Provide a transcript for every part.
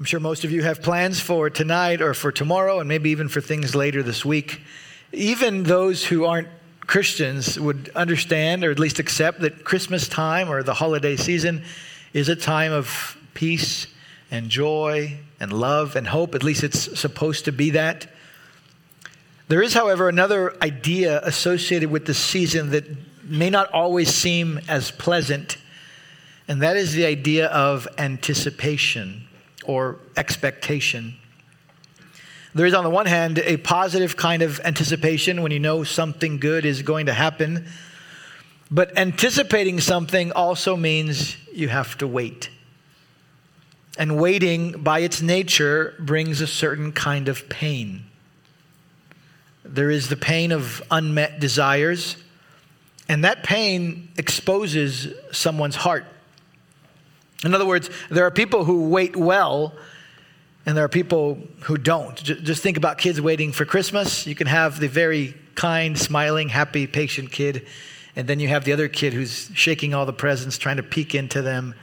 I'm sure most of you have plans for tonight or for tomorrow, and maybe even for things later this week. Even those who aren't Christians would understand or at least accept that Christmas time or the holiday season is a time of peace and joy and love and hope. At least it's supposed to be that. There is, however, another idea associated with the season that may not always seem as pleasant, and that is the idea of anticipation or expectation. There is, on the one hand, a positive kind of anticipation when you know something good is going to happen. But anticipating something also means you have to wait. And waiting, by its nature, brings a certain kind of pain. There is the pain of unmet desires, and that pain exposes someone's heart. In other words, there are people who wait well, and there are people who don't. Just think about kids waiting for Christmas. You can have the very kind, smiling, happy, patient kid, and then you have the other kid who's shaking all the presents, trying to peek into them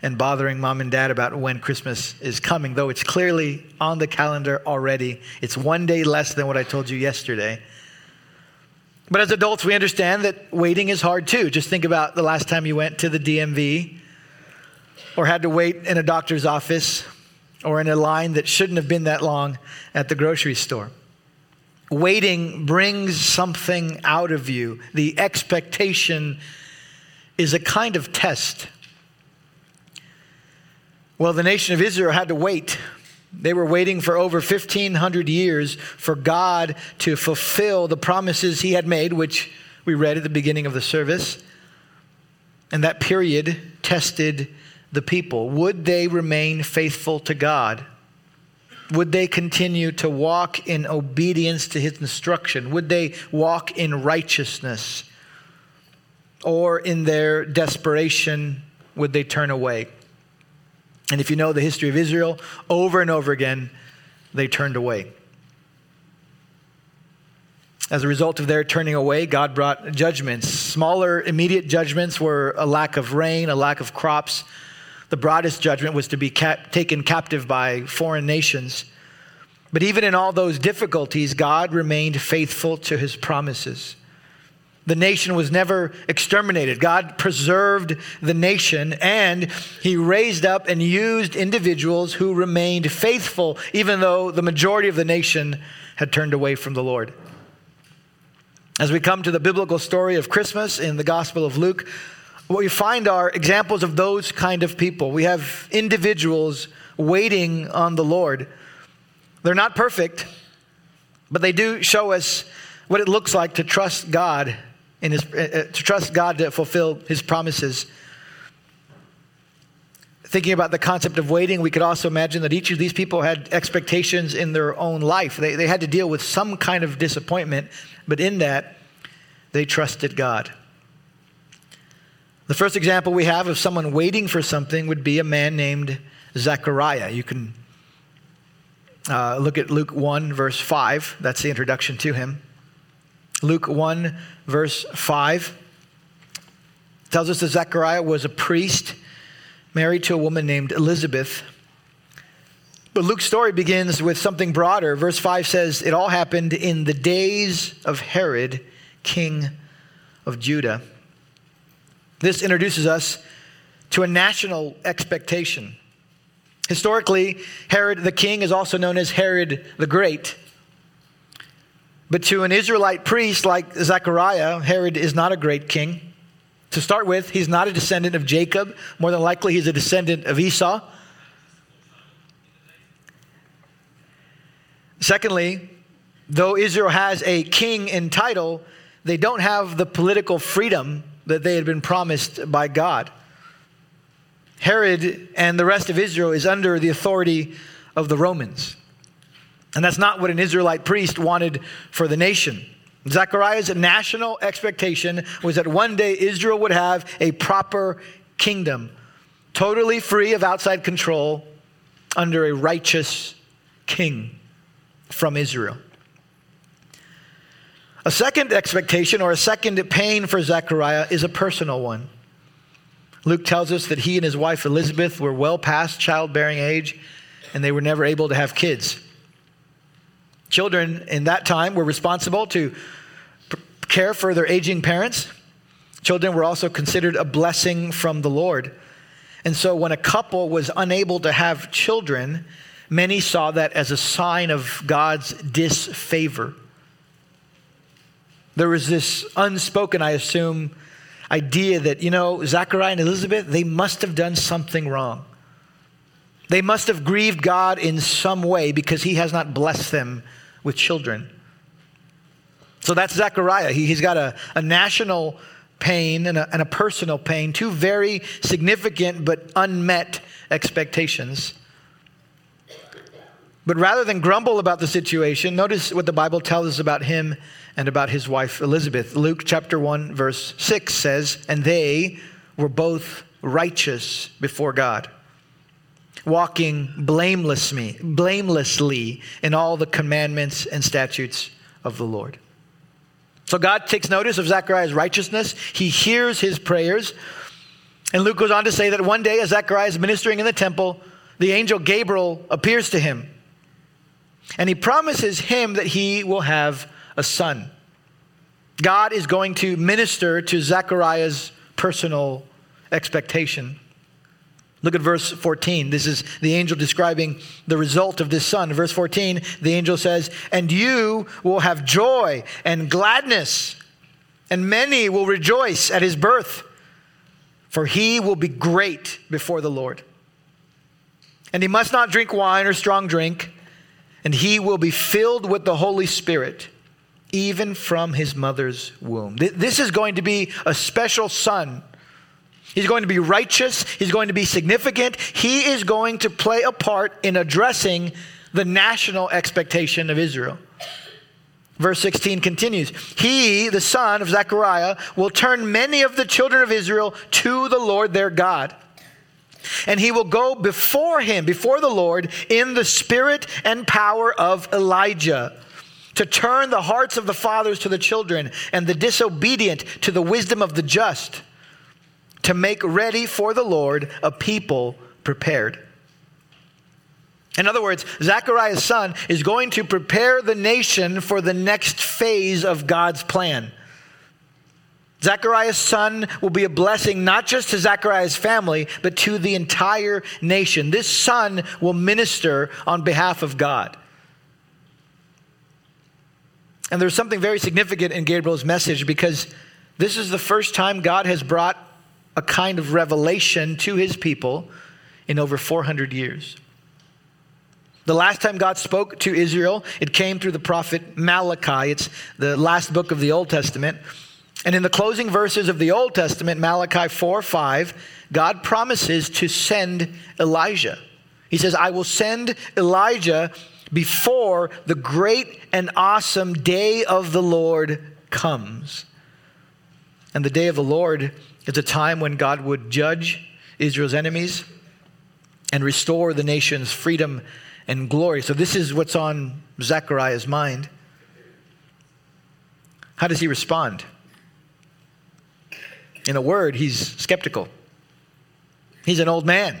and bothering mom and dad about when Christmas is coming, though it's clearly on the calendar already. It's one day less than what I told you yesterday. But as adults, we understand that waiting is hard too. Just think about the last time you went to the DMV or had to wait in a doctor's office or in a line that shouldn't have been that long at the grocery store. Waiting brings something out of you. The expectation is a kind of test. Well, the nation of Israel had to wait. They were waiting for over 1,500 years for God to fulfill the promises He had made, which we read at the beginning of the service. And that period tested the people? Would they remain faithful to God? Would they continue to walk in obedience to his instruction? Would they walk in righteousness? Or in their desperation, would they turn away? And if you know the history of Israel, over and over again, they turned away. As a result of their turning away, God brought judgments. Smaller, immediate judgments were a lack of rain, a lack of crops, the broadest judgment was to be taken captive by foreign nations. But even in all those difficulties, God remained faithful to his promises. The nation was never exterminated. God preserved the nation and he raised up and used individuals who remained faithful, even though the majority of the nation had turned away from the Lord. As we come to the biblical story of Christmas in the Gospel of Luke, what we find are examples of those kind of people. We have individuals waiting on the Lord. They're not perfect, but they do show us what it looks like to trust God in his, uh, to trust God to fulfill his promises. Thinking about the concept of waiting, we could also imagine that each of these people had expectations in their own life. They, they had to deal with some kind of disappointment, but in that, they trusted God. The first example we have of someone waiting for something would be a man named Zechariah. You can uh, look at Luke 1, verse 5. That's the introduction to him. Luke 1, verse 5 tells us that Zechariah was a priest married to a woman named Elizabeth. But Luke's story begins with something broader. Verse 5 says, It all happened in the days of Herod, king of Judah. This introduces us to a national expectation. Historically, Herod the king is also known as Herod the Great. But to an Israelite priest like Zechariah, Herod is not a great king. To start with, he's not a descendant of Jacob. More than likely, he's a descendant of Esau. Secondly, though Israel has a king in title, they don't have the political freedom that they had been promised by God. Herod and the rest of Israel is under the authority of the Romans. And that's not what an Israelite priest wanted for the nation. Zechariah's national expectation was that one day Israel would have a proper kingdom, totally free of outside control, under a righteous king from Israel. A second expectation or a second pain for Zechariah is a personal one. Luke tells us that he and his wife Elizabeth were well past childbearing age, and they were never able to have kids. Children in that time were responsible to care for their aging parents. Children were also considered a blessing from the Lord. And so when a couple was unable to have children, many saw that as a sign of God's disfavor. There was this unspoken, I assume, idea that, you know, Zechariah and Elizabeth, they must have done something wrong. They must have grieved God in some way because he has not blessed them with children. So that's Zechariah. He, has got a, a national pain and a, and a personal pain, two very significant but unmet expectations. But rather than grumble about the situation, notice what the Bible tells us about him and about his wife Elizabeth. Luke chapter 1, verse 6 says, And they were both righteous before God walking blamelessly, blamelessly in all the commandments and statutes of the Lord. So God takes notice of Zechariah's righteousness. He hears his prayers. And Luke goes on to say that one day, as Zechariah is ministering in the temple, the angel Gabriel appears to him. And he promises him that he will have a son. God is going to minister to Zechariah's personal expectation. Look at verse 14. This is the angel describing the result of this son. Verse 14, the angel says, And you will have joy and gladness, and many will rejoice at his birth, for he will be great before the Lord. And he must not drink wine or strong drink, and he will be filled with the Holy Spirit, even from his mother's womb. This is going to be a special son He's going to be righteous. He's going to be significant. He is going to play a part in addressing the national expectation of Israel. Verse 16 continues He, the son of Zechariah, will turn many of the children of Israel to the Lord their God. And he will go before him, before the Lord, in the spirit and power of Elijah, to turn the hearts of the fathers to the children, and the disobedient to the wisdom of the just to make ready for the Lord a people prepared. In other words, Zechariah's son is going to prepare the nation for the next phase of God's plan. Zechariah's son will be a blessing not just to Zechariah's family, but to the entire nation. This son will minister on behalf of God. And there's something very significant in Gabriel's message because this is the first time God has brought a kind of revelation to his people in over 400 years. The last time God spoke to Israel, it came through the prophet Malachi. It's the last book of the Old Testament. And in the closing verses of the Old Testament, Malachi 4 5, God promises to send Elijah. He says, I will send Elijah before the great and awesome day of the Lord comes. And the day of the Lord is a time when God would judge Israel's enemies and restore the nation's freedom and glory. So, this is what's on Zechariah's mind. How does he respond? In a word, he's skeptical. He's an old man.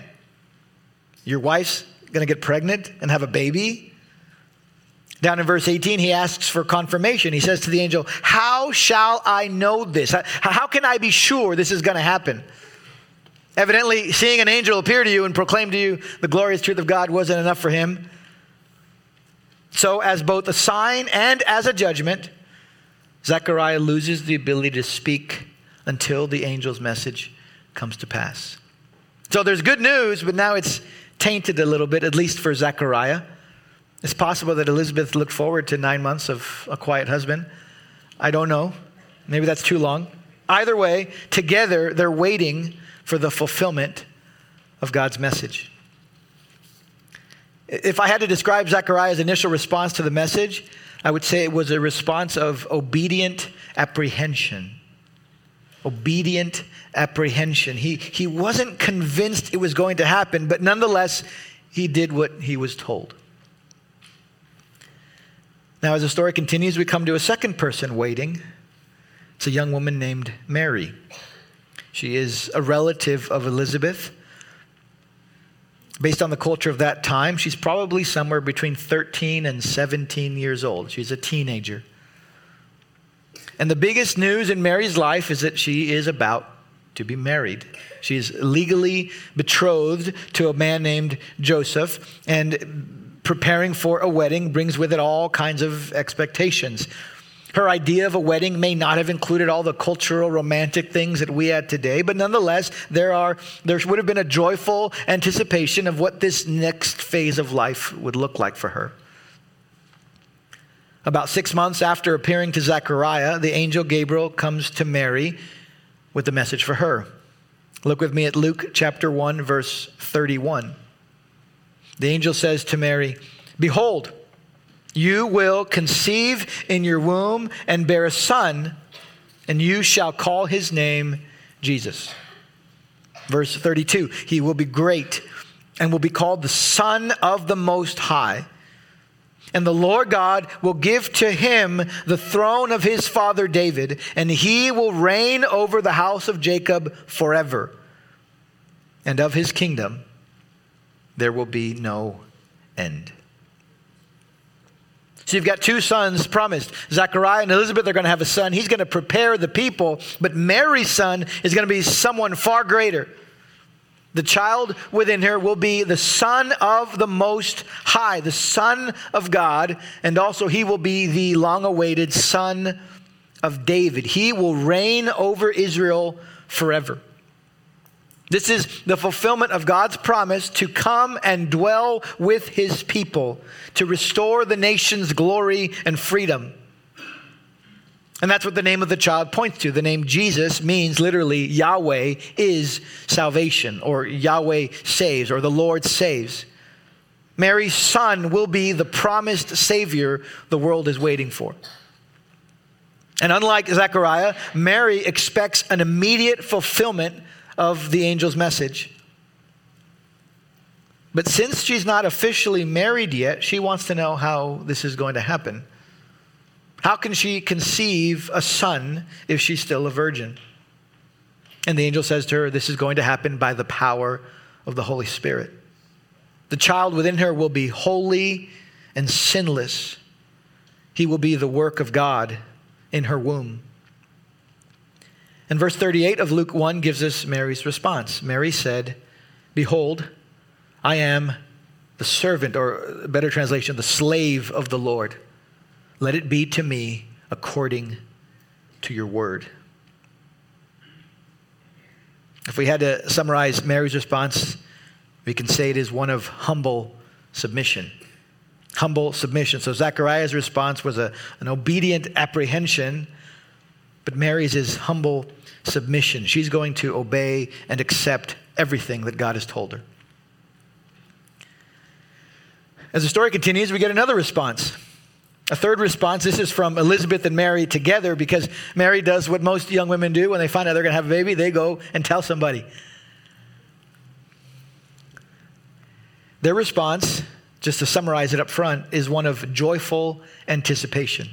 Your wife's going to get pregnant and have a baby? Down in verse 18, he asks for confirmation. He says to the angel, How shall I know this? How can I be sure this is going to happen? Evidently, seeing an angel appear to you and proclaim to you the glorious truth of God wasn't enough for him. So, as both a sign and as a judgment, Zechariah loses the ability to speak until the angel's message comes to pass. So, there's good news, but now it's tainted a little bit, at least for Zechariah. It's possible that Elizabeth looked forward to nine months of a quiet husband. I don't know. Maybe that's too long. Either way, together they're waiting for the fulfillment of God's message. If I had to describe Zechariah's initial response to the message, I would say it was a response of obedient apprehension. Obedient apprehension. He, he wasn't convinced it was going to happen, but nonetheless, he did what he was told. Now, as the story continues, we come to a second person waiting. It's a young woman named Mary. She is a relative of Elizabeth. Based on the culture of that time, she's probably somewhere between 13 and 17 years old. She's a teenager. And the biggest news in Mary's life is that she is about to be married. She is legally betrothed to a man named Joseph, and preparing for a wedding brings with it all kinds of expectations. Her idea of a wedding may not have included all the cultural, romantic things that we had today, but nonetheless, there, are, there would have been a joyful anticipation of what this next phase of life would look like for her. About six months after appearing to Zechariah, the angel Gabriel comes to Mary with a message for her. Look with me at Luke chapter 1, verse 31. The angel says to Mary, Behold, you will conceive in your womb and bear a son, and you shall call his name Jesus. Verse 32 He will be great and will be called the Son of the Most High. And the Lord God will give to him the throne of his father David, and he will reign over the house of Jacob forever. And of his kingdom there will be no end. So you've got two sons promised. Zechariah and Elizabeth are going to have a son. He's going to prepare the people, but Mary's son is going to be someone far greater. The child within her will be the Son of the Most High, the Son of God, and also he will be the long awaited Son of David. He will reign over Israel forever. This is the fulfillment of God's promise to come and dwell with his people, to restore the nation's glory and freedom. And that's what the name of the child points to. The name Jesus means literally Yahweh is salvation, or Yahweh saves, or the Lord saves. Mary's son will be the promised Savior the world is waiting for. And unlike Zechariah, Mary expects an immediate fulfillment of the angel's message. But since she's not officially married yet, she wants to know how this is going to happen. How can she conceive a son if she's still a virgin? And the angel says to her, This is going to happen by the power of the Holy Spirit. The child within her will be holy and sinless. He will be the work of God in her womb. And verse 38 of Luke 1 gives us Mary's response. Mary said, Behold, I am the servant, or better translation, the slave of the Lord. Let it be to me according to your word. If we had to summarize Mary's response, we can say it is one of humble submission. Humble submission. So Zechariah's response was a, an obedient apprehension, but Mary's is humble submission. She's going to obey and accept everything that God has told her. As the story continues, we get another response. A third response this is from Elizabeth and Mary together because Mary does what most young women do when they find out they're going to have a baby, they go and tell somebody. Their response, just to summarize it up front, is one of joyful anticipation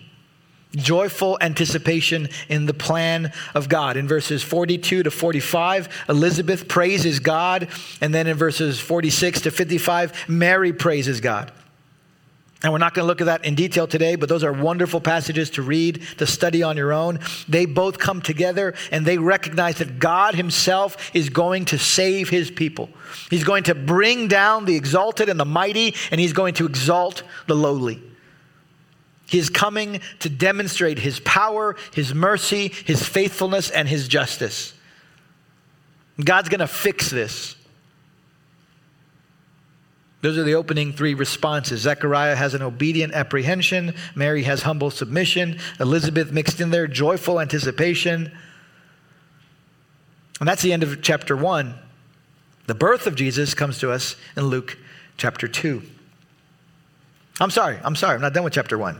joyful anticipation in the plan of God. In verses 42 to 45, Elizabeth praises God. And then in verses 46 to 55, Mary praises God. And we're not going to look at that in detail today, but those are wonderful passages to read, to study on your own. They both come together and they recognize that God Himself is going to save His people. He's going to bring down the exalted and the mighty, and He's going to exalt the lowly. He is coming to demonstrate his power, his mercy, his faithfulness, and his justice. God's going to fix this. Those are the opening three responses. Zechariah has an obedient apprehension. Mary has humble submission. Elizabeth mixed in there, joyful anticipation. And that's the end of chapter one. The birth of Jesus comes to us in Luke chapter 2. I'm sorry, I'm sorry, I'm not done with chapter 1.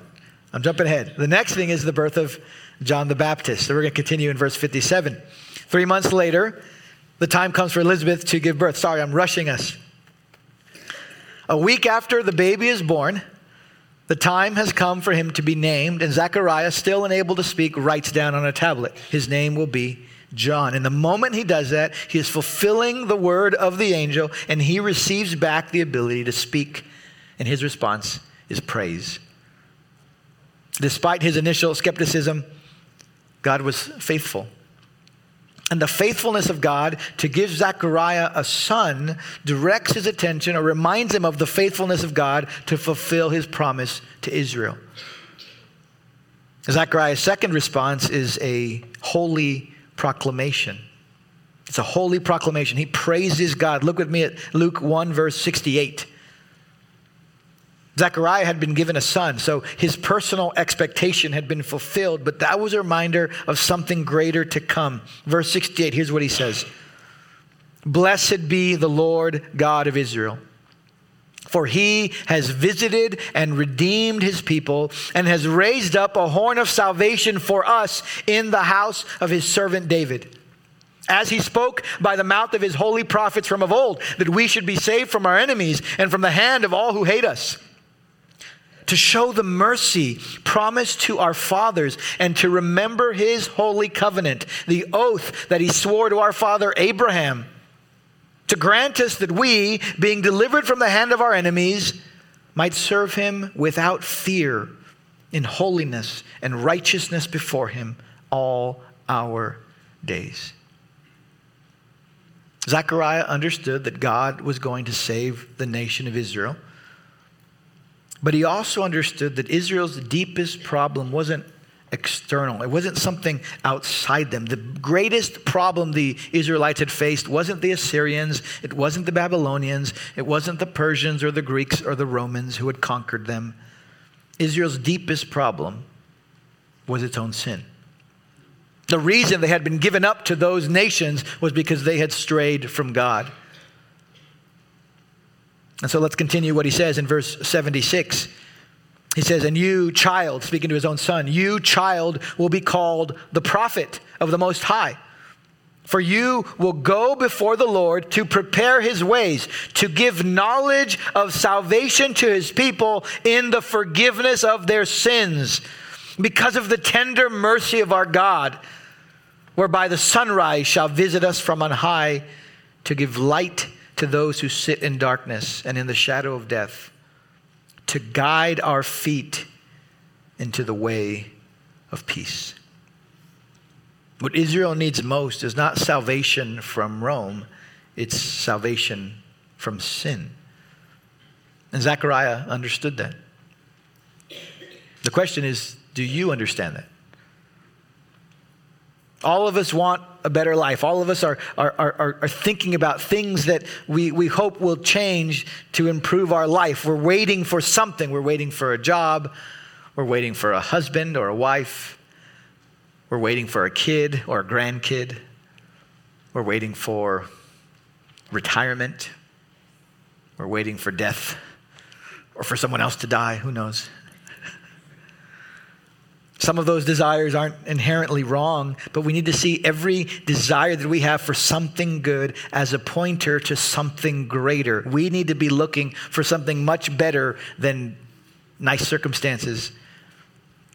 I'm jumping ahead. The next thing is the birth of John the Baptist. So we're going to continue in verse 57. Three months later, the time comes for Elizabeth to give birth. Sorry, I'm rushing us. A week after the baby is born, the time has come for him to be named, and Zechariah, still unable to speak, writes down on a tablet, His name will be John. And the moment he does that, he is fulfilling the word of the angel and he receives back the ability to speak. And his response is praise. Despite his initial skepticism, God was faithful. And the faithfulness of God to give Zechariah a son directs his attention or reminds him of the faithfulness of God to fulfill his promise to Israel. Zechariah's second response is a holy proclamation. It's a holy proclamation. He praises God. Look with me at Luke 1, verse 68. Zechariah had been given a son, so his personal expectation had been fulfilled, but that was a reminder of something greater to come. Verse 68, here's what he says Blessed be the Lord God of Israel. For he has visited and redeemed his people and has raised up a horn of salvation for us in the house of his servant David. As he spoke by the mouth of his holy prophets from of old, that we should be saved from our enemies and from the hand of all who hate us to show the mercy promised to our fathers and to remember his holy covenant, the oath that he swore to our father Abraham, to grant us that we, being delivered from the hand of our enemies, might serve him without fear in holiness and righteousness before him all our days. Zechariah understood that God was going to save the nation of Israel but he also understood that Israel's deepest problem wasn't external, it wasn't something outside them. The greatest problem the Israelites had faced wasn't the Assyrians, it wasn't the Babylonians, it wasn't the Persians or the Greeks or the Romans who had conquered them. Israel's deepest problem was its own sin. The reason they had been given up to those nations was because they had strayed from God. And so let's continue what he says in verse 76. He says, And you, child, speaking to his own son, you, child, will be called the prophet of the Most High. For you will go before the Lord to prepare his ways, to give knowledge of salvation to his people in the forgiveness of their sins, because of the tender mercy of our God, whereby the sunrise shall visit us from on high to give light to those who sit in darkness and in the shadow of death, to guide our feet into the way of peace. What Israel needs most is not salvation from Rome, it's salvation from sin. And Zechariah understood that. The question is do you understand that? All of us want a better life. All of us are, are, are, are thinking about things that we, we hope will change to improve our life. We're waiting for something. We're waiting for a job. We're waiting for a husband or a wife. We're waiting for a kid or a grandkid. We're waiting for retirement. We're waiting for death or for someone else to die. Who knows? Some of those desires aren't inherently wrong, but we need to see every desire that we have for something good as a pointer to something greater. We need to be looking for something much better than nice circumstances.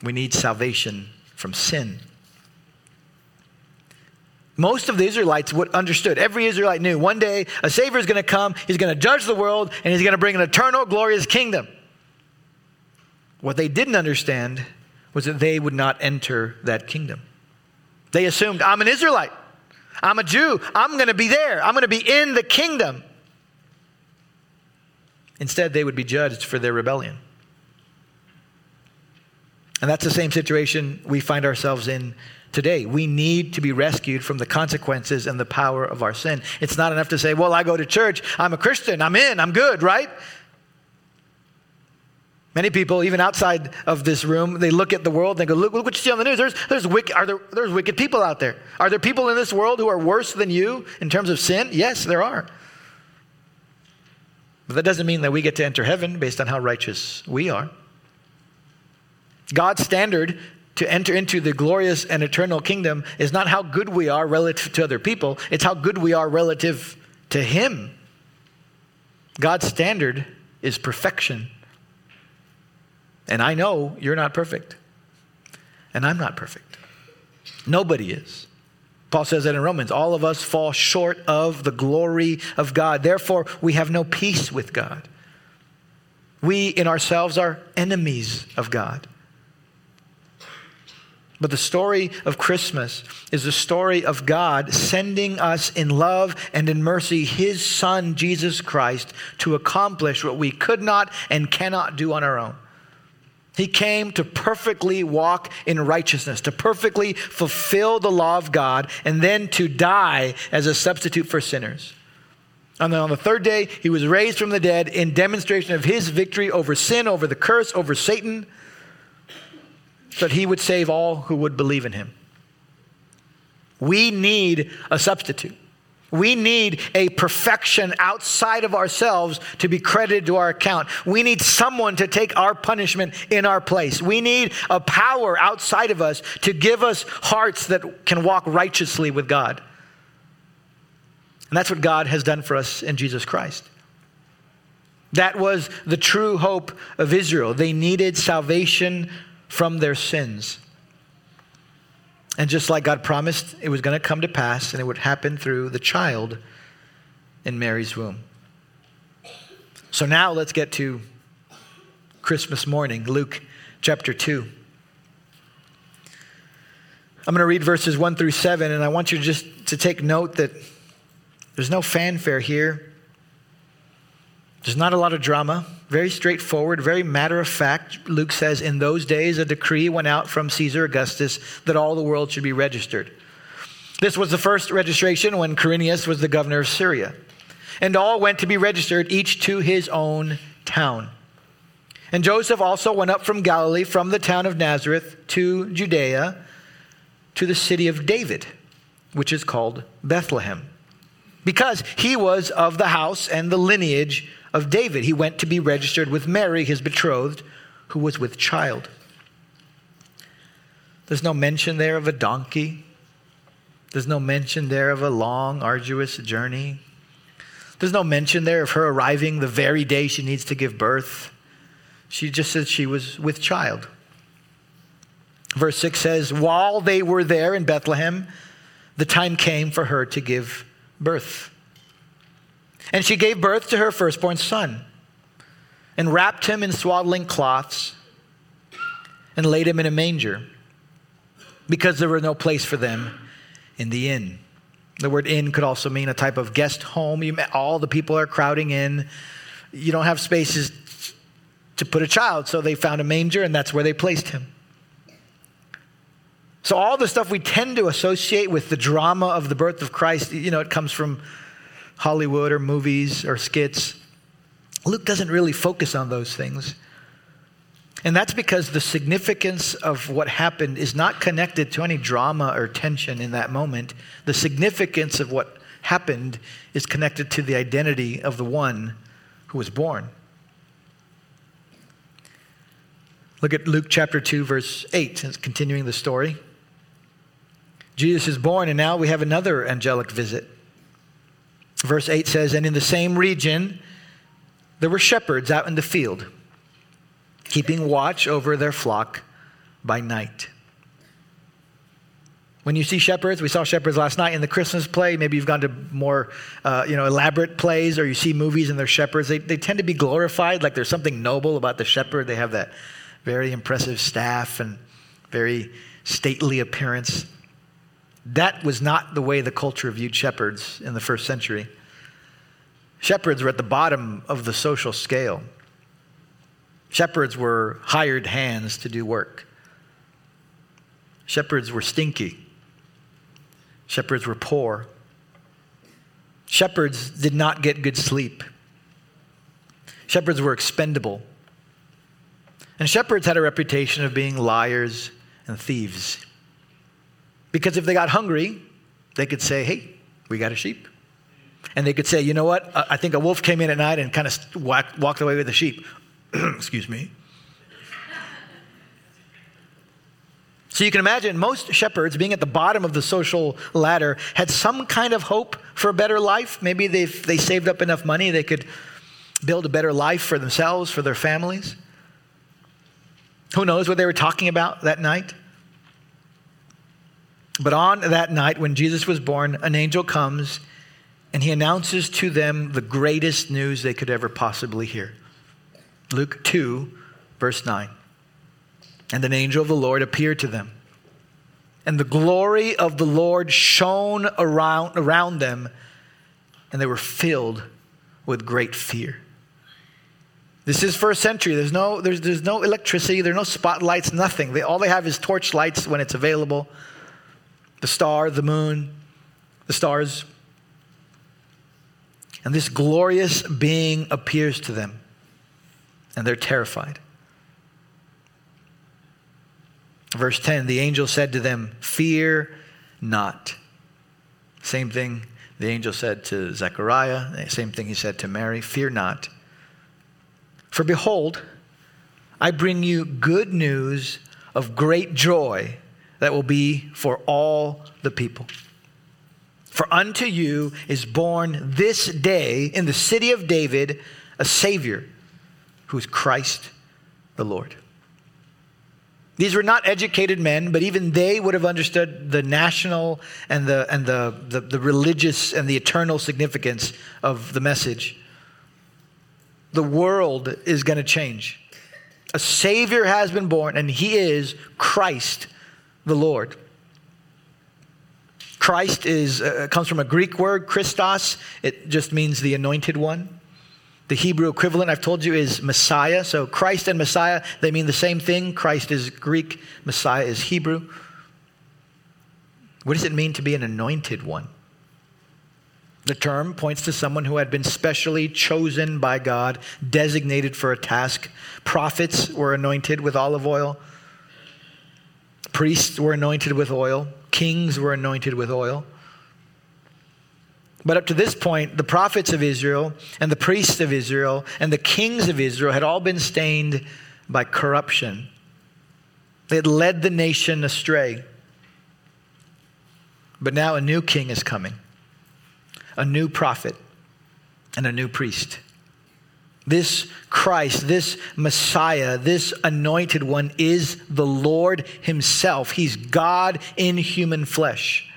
We need salvation from sin. Most of the Israelites would understood. Every Israelite knew one day a Savior is going to come, he's going to judge the world, and he's going to bring an eternal, glorious kingdom. What they didn't understand was that they would not enter that kingdom. They assumed, I'm an Israelite, I'm a Jew, I'm going to be there, I'm going to be in the kingdom. Instead, they would be judged for their rebellion. And that's the same situation we find ourselves in today. We need to be rescued from the consequences and the power of our sin. It's not enough to say, well, I go to church, I'm a Christian, I'm in, I'm good, right? Many people, even outside of this room, they look at the world and they go, look, look what you see on the news. There's, there's, wicked, are there, there's wicked people out there. Are there people in this world who are worse than you in terms of sin? Yes, there are. But that doesn't mean that we get to enter heaven based on how righteous we are. God's standard to enter into the glorious and eternal kingdom is not how good we are relative to other people, it's how good we are relative to Him. God's standard is perfection. And I know you're not perfect. And I'm not perfect. Nobody is. Paul says that in Romans all of us fall short of the glory of God. Therefore, we have no peace with God. We in ourselves are enemies of God. But the story of Christmas is the story of God sending us in love and in mercy His Son, Jesus Christ, to accomplish what we could not and cannot do on our own. He came to perfectly walk in righteousness, to perfectly fulfill the law of God, and then to die as a substitute for sinners. And then on the third day, he was raised from the dead in demonstration of his victory over sin, over the curse, over Satan, so that he would save all who would believe in him. We need a substitute. We need a perfection outside of ourselves to be credited to our account. We need someone to take our punishment in our place. We need a power outside of us to give us hearts that can walk righteously with God. And that's what God has done for us in Jesus Christ. That was the true hope of Israel. They needed salvation from their sins. And just like God promised, it was going to come to pass and it would happen through the child in Mary's womb. So now let's get to Christmas morning, Luke chapter 2. I'm going to read verses 1 through 7, and I want you just to take note that there's no fanfare here. There's not a lot of drama. Very straightforward, very matter of fact. Luke says, In those days, a decree went out from Caesar Augustus that all the world should be registered. This was the first registration when Quirinius was the governor of Syria. And all went to be registered, each to his own town. And Joseph also went up from Galilee, from the town of Nazareth, to Judea, to the city of David, which is called Bethlehem, because he was of the house and the lineage of David. He went to be registered with Mary, his betrothed, who was with child. There's no mention there of a donkey. There's no mention there of a long, arduous journey. There's no mention there of her arriving the very day she needs to give birth. She just says she was with child. Verse 6 says, While they were there in Bethlehem, the time came for her to give birth. And she gave birth to her firstborn son and wrapped him in swaddling cloths and laid him in a manger because there was no place for them in the inn. The word inn could also mean a type of guest home. You, all the people are crowding in. You don't have spaces to put a child, so they found a manger and that's where they placed him. So, all the stuff we tend to associate with the drama of the birth of Christ, you know, it comes from Hollywood or movies or skits. Luke doesn't really focus on those things. And that's because the significance of what happened is not connected to any drama or tension in that moment. The significance of what happened is connected to the identity of the one who was born. Look at Luke chapter 2, verse 8, it's continuing the story. Jesus is born, and now we have another angelic visit. Verse 8 says, And in the same region, there were shepherds out in the field, keeping watch over their flock by night. When you see shepherds, we saw shepherds last night in the Christmas play. Maybe you've gone to more, uh, you know, elaborate plays, or you see movies and they're shepherds. They, they tend to be glorified, like there's something noble about the shepherd. They have that very impressive staff and very stately appearance. That was not the way the culture viewed shepherds in the first century. Shepherds were at the bottom of the social scale. Shepherds were hired hands to do work. Shepherds were stinky. Shepherds were poor. Shepherds did not get good sleep. Shepherds were expendable. And shepherds had a reputation of being liars and thieves. Because if they got hungry, they could say, hey, we got a sheep. And they could say, you know what? I think a wolf came in at night and kind of walked away with the sheep. Excuse me. So you can imagine most shepherds, being at the bottom of the social ladder, had some kind of hope for a better life. Maybe they they saved up enough money they could build a better life for themselves, for their families. Who knows what they were talking about that night? But on that night when Jesus was born, an angel comes and he announces to them the greatest news they could ever possibly hear. Luke 2, verse 9. And an angel of the Lord appeared to them. And the glory of the Lord shone around, around them, and they were filled with great fear. This is first century. There's no, there's, there's no electricity, there are no spotlights, nothing. They, all they have is torch lights when it's available the star, the moon, the stars. And this glorious being appears to them, and they're terrified. Verse 10 the angel said to them, Fear not. Same thing the angel said to Zechariah, same thing he said to Mary, Fear not. For behold, I bring you good news of great joy that will be for all the people. For unto you is born this day in the city of David a Savior who is Christ the Lord. These were not educated men, but even they would have understood the national and the, and the, the, the religious and the eternal significance of the message the world is going to change. A Savior has been born, and He is Christ the Lord. Christ is, uh, comes from a Greek word, Christos. It just means the anointed one. The Hebrew equivalent, I've told you, is Messiah. So Christ and Messiah, they mean the same thing. Christ is Greek, Messiah is Hebrew. What does it mean to be an anointed one? The term points to someone who had been specially chosen by God, designated for a task. Prophets were anointed with olive oil, priests were anointed with oil, kings were anointed with oil. But up to this point, the prophets of Israel and the priests of Israel and the kings of Israel had all been stained by corruption. They had led the nation astray. But now a new king is coming a new prophet and a new priest. This Christ, this Messiah, this anointed one is the Lord Himself. He's God in human flesh.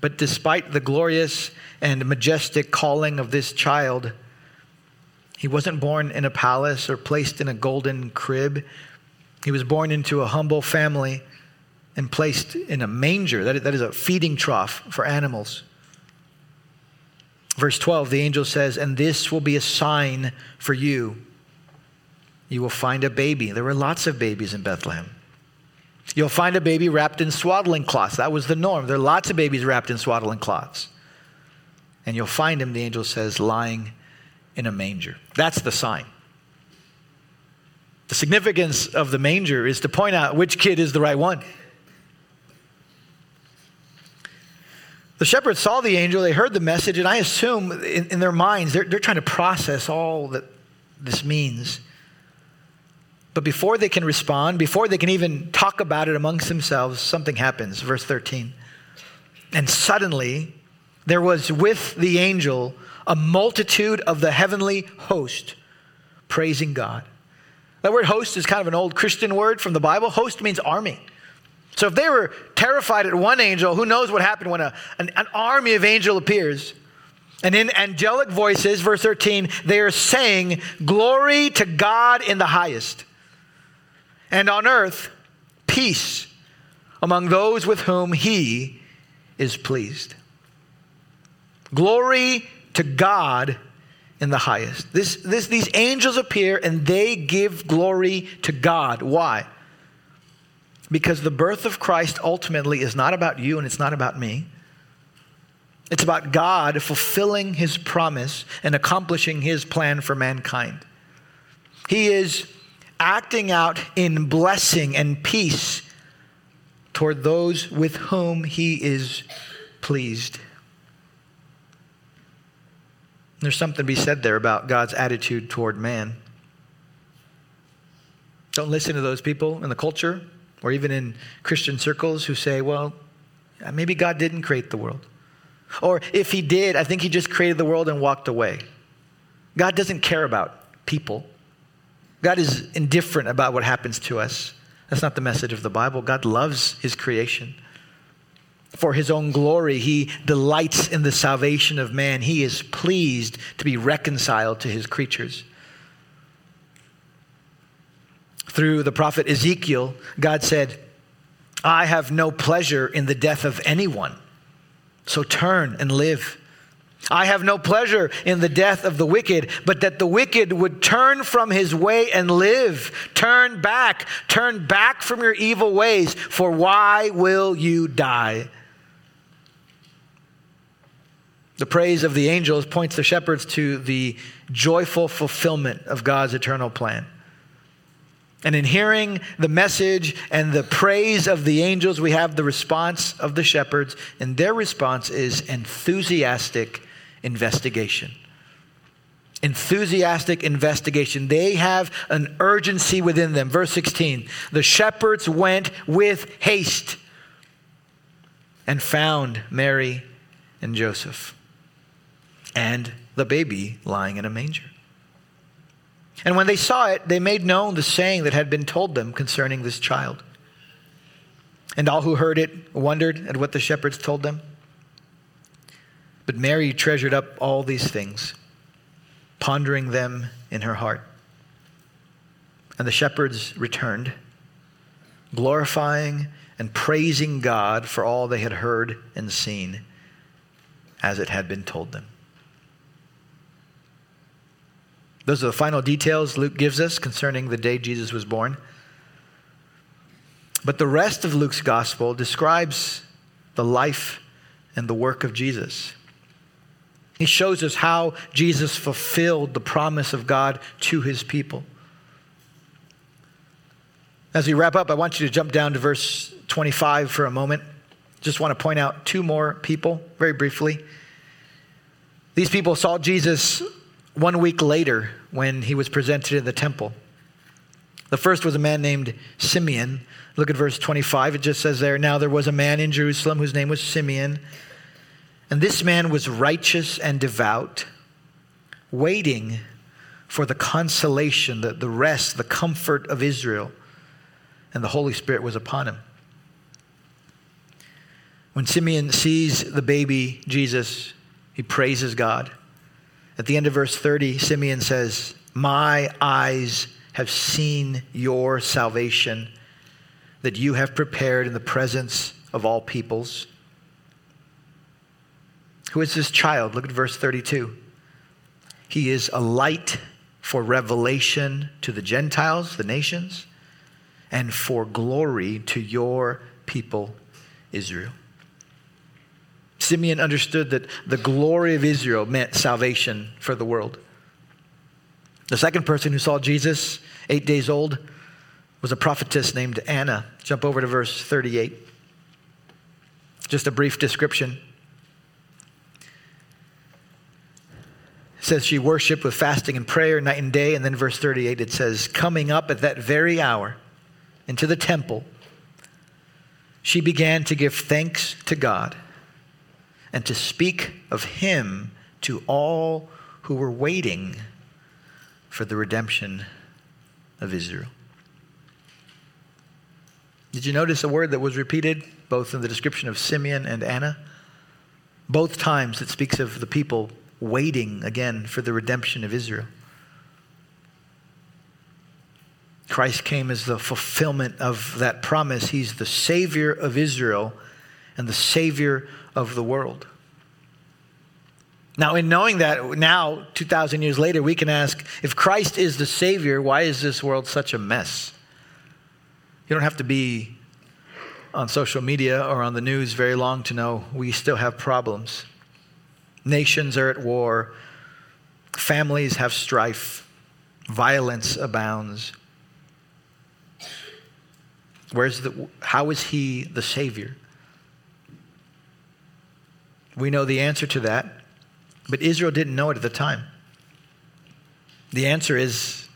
But despite the glorious and majestic calling of this child, he wasn't born in a palace or placed in a golden crib. He was born into a humble family and placed in a manger. That, that is a feeding trough for animals. Verse 12, the angel says, And this will be a sign for you. You will find a baby. There were lots of babies in Bethlehem. You'll find a baby wrapped in swaddling cloths. That was the norm. There are lots of babies wrapped in swaddling cloths. And you'll find him, the angel says, lying in a manger. That's the sign. The significance of the manger is to point out which kid is the right one. The shepherds saw the angel, they heard the message, and I assume in, in their minds they're, they're trying to process all that this means. But before they can respond, before they can even talk about it amongst themselves, something happens. Verse 13. And suddenly there was with the angel a multitude of the heavenly host praising God. That word host is kind of an old Christian word from the Bible. Host means army. So if they were terrified at one angel, who knows what happened when a, an, an army of angels appears? And in angelic voices, verse 13, they are saying, Glory to God in the highest, and on earth, peace among those with whom he is pleased. Glory to God in the highest. This, this, these angels appear and they give glory to God. Why? Because the birth of Christ ultimately is not about you and it's not about me. It's about God fulfilling his promise and accomplishing his plan for mankind. He is acting out in blessing and peace toward those with whom he is pleased. There's something to be said there about God's attitude toward man. Don't listen to those people in the culture or even in Christian circles who say, well, maybe God didn't create the world. Or if he did, I think he just created the world and walked away. God doesn't care about people. God is indifferent about what happens to us. That's not the message of the Bible. God loves his creation. For his own glory, he delights in the salvation of man. He is pleased to be reconciled to his creatures. Through the prophet Ezekiel, God said, I have no pleasure in the death of anyone, so turn and live. I have no pleasure in the death of the wicked, but that the wicked would turn from his way and live. Turn back, turn back from your evil ways, for why will you die? The praise of the angels points the shepherds to the joyful fulfillment of God's eternal plan. And in hearing the message and the praise of the angels, we have the response of the shepherds, and their response is enthusiastic investigation. Enthusiastic investigation. They have an urgency within them. Verse 16 The shepherds went with haste and found Mary and Joseph and the baby lying in a manger. And when they saw it, they made known the saying that had been told them concerning this child. And all who heard it wondered at what the shepherds told them. But Mary treasured up all these things, pondering them in her heart. And the shepherds returned, glorifying and praising God for all they had heard and seen, as it had been told them. Those are the final details Luke gives us concerning the day Jesus was born. But the rest of Luke's gospel describes the life and the work of Jesus. He shows us how Jesus fulfilled the promise of God to his people. As we wrap up, I want you to jump down to verse 25 for a moment. Just want to point out two more people very briefly. These people saw Jesus one week later when he was presented in the temple. The first was a man named Simeon. Look at verse 25. It just says there, Now there was a man in Jerusalem whose name was Simeon. And this man was righteous and devout, waiting for the consolation, the, the rest, the comfort of Israel. And the Holy Spirit was upon him. When Simeon sees the baby Jesus, he praises God. At the end of verse 30, Simeon says, My eyes have seen your salvation that you have prepared in the presence of all peoples. Who is this child? Look at verse 32. He is a light for revelation to the Gentiles, the nations, and for glory to your people, Israel. Simeon understood that the glory of Israel meant salvation for the world. The second person who saw Jesus, eight days old, was a prophetess named Anna. Jump over to verse 38. Just a brief description. It says she worshiped with fasting and prayer night and day. And then verse 38, it says, Coming up at that very hour into the temple, she began to give thanks to God and to speak of him to all who were waiting for the redemption of Israel. Did you notice a word that was repeated both in the description of Simeon and Anna? Both times it speaks of the people waiting again for the redemption of Israel. Christ came as the fulfillment of that promise. He's the Savior of Israel and the Savior of the world. Now, in knowing that now, 2,000 years later, we can ask if Christ is the Savior, why is this world such a mess? You don't have to be on social media or on the news very long to know we still have problems. Nations are at war, families have strife, violence abounds. Where's the, how is he the Savior? We know the answer to that, but Israel didn't know it at the time. The answer is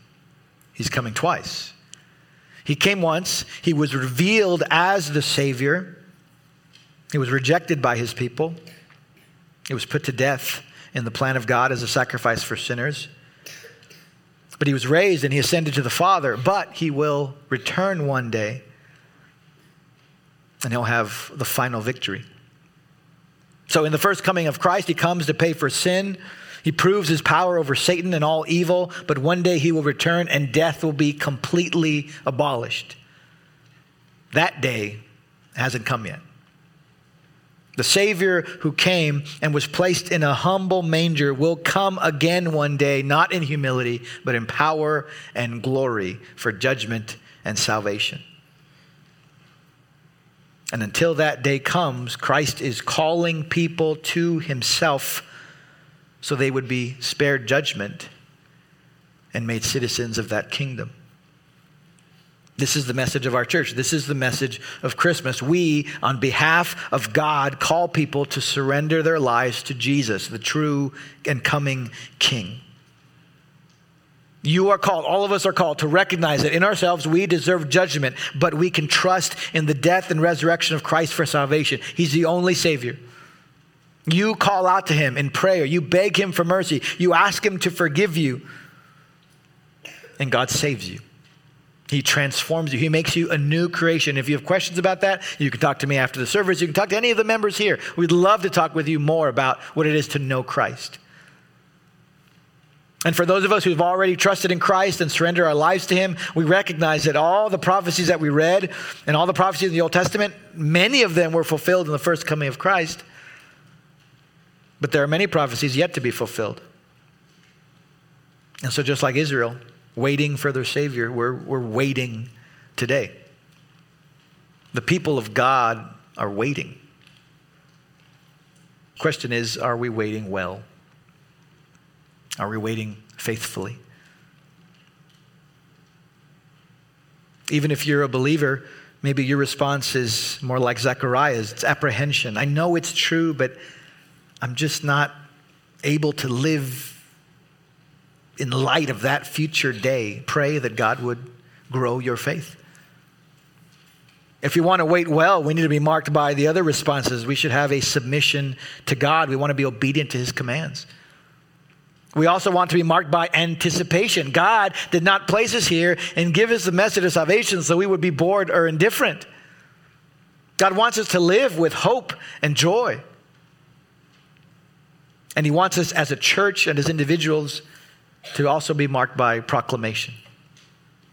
he's coming twice. He came once, he was revealed as the Savior, he was rejected by his people, he was put to death in the plan of God as a sacrifice for sinners. But he was raised and he ascended to the Father, but he will return one day and he'll have the final victory. So, in the first coming of Christ, he comes to pay for sin. He proves his power over Satan and all evil, but one day he will return and death will be completely abolished. That day hasn't come yet. The Savior who came and was placed in a humble manger will come again one day, not in humility, but in power and glory for judgment and salvation. And until that day comes, Christ is calling people to himself so they would be spared judgment and made citizens of that kingdom. This is the message of our church. This is the message of Christmas. We, on behalf of God, call people to surrender their lives to Jesus, the true and coming King. You are called, all of us are called to recognize that in ourselves we deserve judgment, but we can trust in the death and resurrection of Christ for salvation. He's the only Savior. You call out to Him in prayer, you beg Him for mercy, you ask Him to forgive you, and God saves you. He transforms you. He makes you a new creation. If you have questions about that, you can talk to me after the service. You can talk to any of the members here. We'd love to talk with you more about what it is to know Christ. And for those of us who've already trusted in Christ and surrendered our lives to Him, we recognize that all the prophecies that we read and all the prophecies in the Old Testament, many of them were fulfilled in the first coming of Christ. But there are many prophecies yet to be fulfilled. And so, just like Israel, waiting for their Savior, we're, we're waiting today. The people of God are waiting. Question is, are we waiting well? Are we waiting faithfully? Even if you're a believer, maybe your response is more like Zechariah's it's apprehension. I know it's true, but I'm just not able to live in light of that future day. Pray that God would grow your faith. If you want to wait well, we need to be marked by the other responses. We should have a submission to God. We want to be obedient to his commands. We also want to be marked by anticipation. God did not place us here and give us the message of salvation so we would be bored or indifferent. God wants us to live with hope and joy. And He wants us as a church and as individuals to also be marked by proclamation,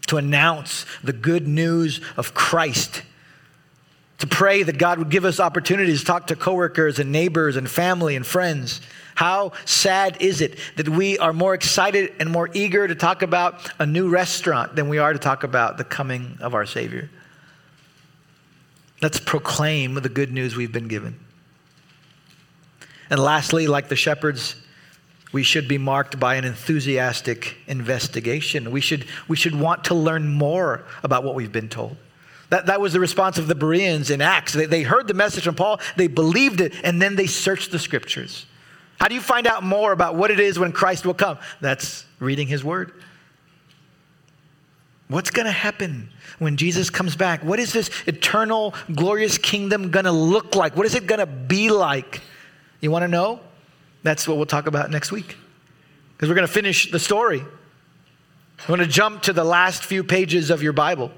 to announce the good news of Christ to pray that God would give us opportunities to talk to coworkers and neighbors and family and friends. How sad is it that we are more excited and more eager to talk about a new restaurant than we are to talk about the coming of our Savior? Let's proclaim the good news we've been given. And lastly, like the shepherds, we should be marked by an enthusiastic investigation. We should, we should want to learn more about what we've been told. That, that was the response of the Bereans in Acts. They, they heard the message from Paul, they believed it, and then they searched the scriptures. How do you find out more about what it is when Christ will come? That's reading his word. What's going to happen when Jesus comes back? What is this eternal, glorious kingdom going to look like? What is it going to be like? You want to know? That's what we'll talk about next week. Because we're going to finish the story. We're going to jump to the last few pages of your Bible.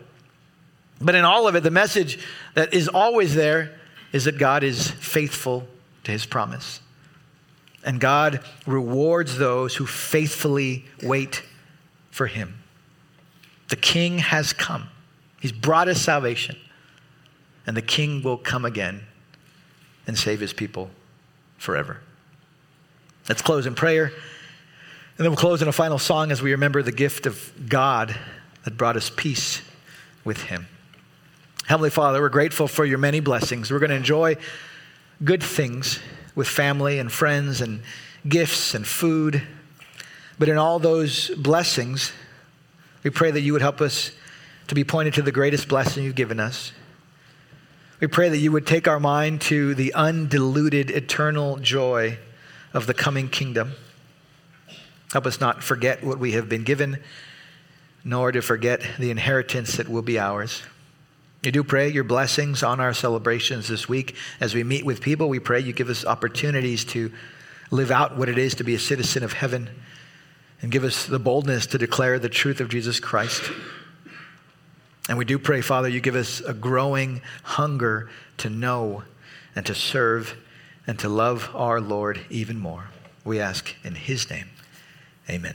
But in all of it, the message that is always there is that God is faithful to his promise. And God rewards those who faithfully wait for him. The king has come, he's brought us salvation, and the king will come again and save his people forever. Let's close in prayer. And then we'll close in a final song as we remember the gift of God that brought us peace with him. Heavenly Father, we're grateful for your many blessings. We're going to enjoy good things with family and friends and gifts and food. But in all those blessings, we pray that you would help us to be pointed to the greatest blessing you've given us. We pray that you would take our mind to the undiluted eternal joy of the coming kingdom. Help us not forget what we have been given, nor to forget the inheritance that will be ours. You do pray your blessings on our celebrations this week. As we meet with people, we pray you give us opportunities to live out what it is to be a citizen of heaven and give us the boldness to declare the truth of Jesus Christ. And we do pray, Father, you give us a growing hunger to know and to serve and to love our Lord even more. We ask in his name. Amen.